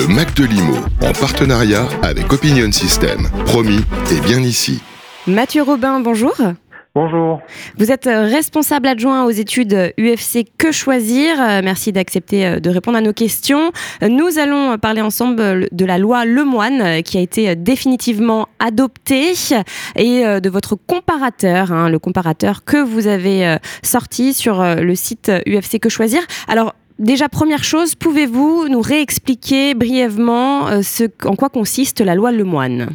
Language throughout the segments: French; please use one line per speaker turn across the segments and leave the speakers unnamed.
Le Mac de Limo, en partenariat avec Opinion System. Promis, et bien ici.
Mathieu Robin, bonjour.
Bonjour.
Vous êtes responsable adjoint aux études UFC Que Choisir. Merci d'accepter de répondre à nos questions. Nous allons parler ensemble de la loi Lemoine qui a été définitivement adoptée et de votre comparateur, hein, le comparateur que vous avez sorti sur le site UFC Que Choisir. Alors, Déjà, première chose, pouvez-vous nous réexpliquer brièvement euh, en quoi consiste la loi Lemoine?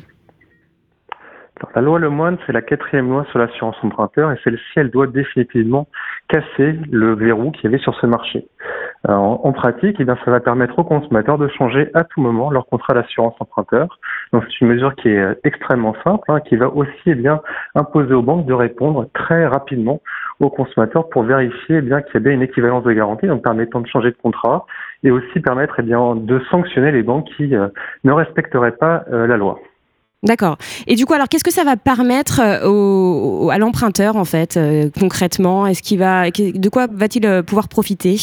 La loi Lemoine, c'est la quatrième loi sur l'assurance emprunteur et celle-ci, elle doit définitivement casser le verrou qu'il y avait sur ce marché. Euh, en, pratique, eh ça va permettre aux consommateurs de changer à tout moment leur contrat d'assurance emprunteur. Donc c'est une mesure qui est euh, extrêmement simple, hein, qui va aussi eh bien imposer aux banques de répondre très rapidement aux consommateurs pour vérifier eh bien qu'il y a bien une équivalence de garantie, donc permettant de changer de contrat et aussi permettre de sanctionner les banques qui euh, ne respecteraient pas la loi.
D'accord. Et du coup, alors, qu'est-ce que ça va permettre au, à l'emprunteur, en fait, concrètement? Est-ce qu'il va, de quoi va-t-il pouvoir profiter?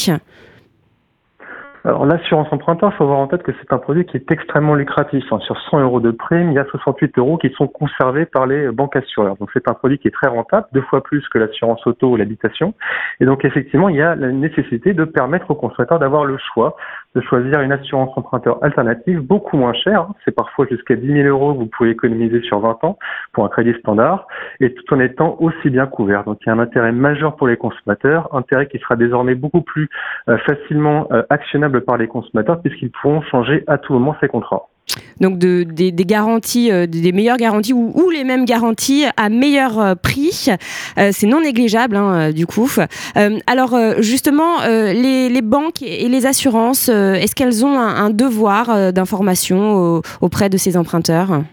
Alors l'assurance emprunteur, il faut avoir en tête que c'est un produit qui est extrêmement lucratif. Hein. Sur 100 euros de prime, il y a 68 euros qui sont conservés par les banques assureurs. Donc c'est un produit qui est très rentable, deux fois plus que l'assurance auto ou l'habitation. Et donc effectivement, il y a la nécessité de permettre aux consommateurs d'avoir le choix de choisir une assurance emprunteur alternative beaucoup moins chère. C'est parfois jusqu'à 10 000 euros que vous pouvez économiser sur 20 ans pour un crédit standard et tout en étant aussi bien couvert. Donc il y a un intérêt majeur pour les consommateurs, intérêt qui sera désormais beaucoup plus euh, facilement euh, par les consommateurs puisqu'ils pourront changer à tout moment ces contrats.
Donc de, des, garanties, euh, des meilleures garanties ou, les mêmes garanties à meilleur euh, prix. Euh, c'est non négligeable hein, du coup. alors justement, les, banques et les assurances, est-ce qu'elles ont un, devoir d'information auprès de ces emprunteurs?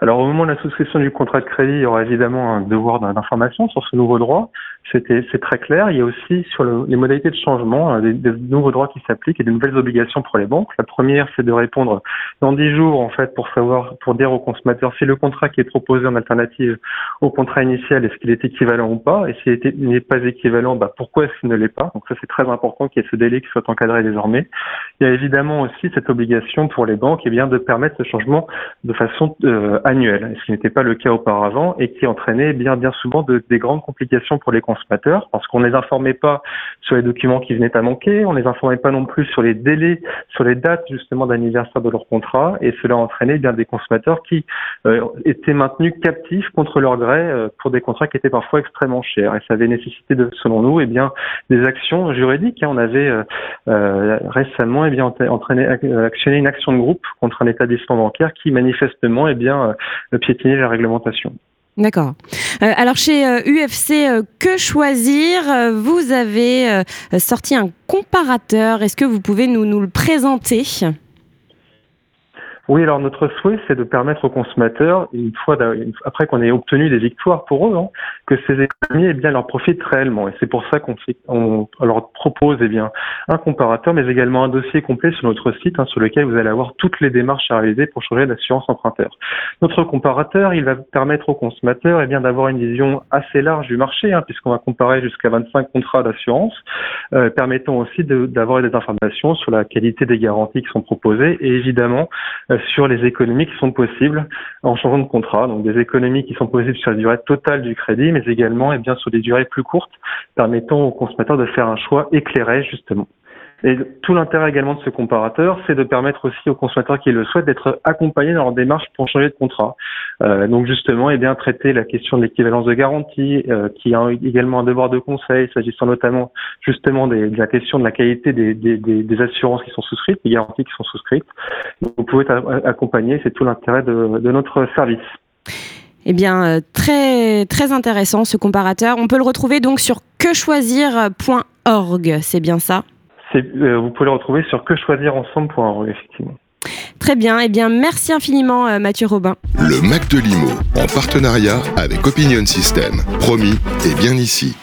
Alors au moment de la souscription du contrat de crédit, il y aura évidemment un devoir d'information sur ce nouveau droit. C'est très clair. Il y a aussi sur les modalités de changement hein, des, nouveaux droits qui s'appliquent et des nouvelles obligations pour les banques. La première, c'est de répondre dans 10 jours en fait pour savoir pour dire aux consommateurs si le contrat qui est proposé en alternative au contrat initial est-ce qu'il est équivalent ou pas? Et s'il n'est pas équivalent, bah pourquoi est-ce qu'il ne l'est pas? Donc ça c'est très important qu'il y ait ce délai qui soit encadré désormais. Il y a évidemment aussi cette obligation pour les banques et eh bien de permettre ce changement de façon euh, annuel, ce qui n'était pas le cas auparavant et qui entraînait bien bien souvent de, des grandes complications pour les consommateurs parce qu'on ne les informait pas sur les documents qui venaient à manquer, on ne les informait pas non plus sur les délais, sur les dates justement d'anniversaire de leur contrat et cela entraînait bien des consommateurs qui euh, étaient maintenus captifs contre leur gré euh, pour des contrats qui étaient parfois extrêmement chers et ça avait nécessité de, selon nous, eh bien des actions juridiques. Hein. On avait euh, récemment et eh bien entraîné, actionné une action de groupe contre un établissement bancaire qui manifestement et bien piétiner la réglementation.
D'accord. Euh, alors chez UFC euh, euh, Que Choisir, vous avez sorti un comparateur. Est-ce que vous pouvez nous, nous le présenter?
Oui, alors notre souhait, c'est de permettre aux consommateurs, une fois après qu'on ait obtenu des victoires pour eux, hein, que ces économies eh bien, leur profitent réellement. Et c'est pour ça qu'on on leur propose eh bien, un comparateur, mais également un dossier complet sur notre site, hein, sur lequel vous allez avoir toutes les démarches à réaliser pour changer d'assurance emprunteur. Notre comparateur, il va permettre aux consommateurs eh bien, d'avoir une vision assez large du marché, hein, puisqu'on va comparer jusqu'à 25 contrats d'assurance, euh, permettant aussi d'avoir des informations sur la qualité des garanties qui sont proposées et évidemment euh, sur les économies qui sont possibles en changeant de contrat. Donc des économies qui sont possibles sur la durée totale du crédit, mais également eh bien, sur des durées plus courtes, permettant aux consommateurs de faire un choix éclairé justement. Et tout l'intérêt également de ce comparateur, c'est de permettre aussi aux consommateurs qui le souhaitent d'être accompagnés dans leur démarche pour changer de contrat. Euh, donc justement, et eh bien traiter la question de l'équivalence de garantie, euh, qui a également un devoir de conseil, s'agissant notamment justement des, de la question de la qualité des, des, des, assurances qui sont souscrites, des garanties qui sont souscrites. vous pouvez être accompagné, c'est tout l'intérêt de, de notre service.
Eh bien, euh, très très intéressant ce comparateur. On peut le retrouver donc sur quechoisir.org, c'est bien ça?
Euh, vous pouvez le retrouver sur quechoisirensemble.org, effectivement.
Très bien, eh bien merci infiniment euh, Mathieu Robin.
Le Mac de Limo, en partenariat avec Opinion System. Promis, et bien ici.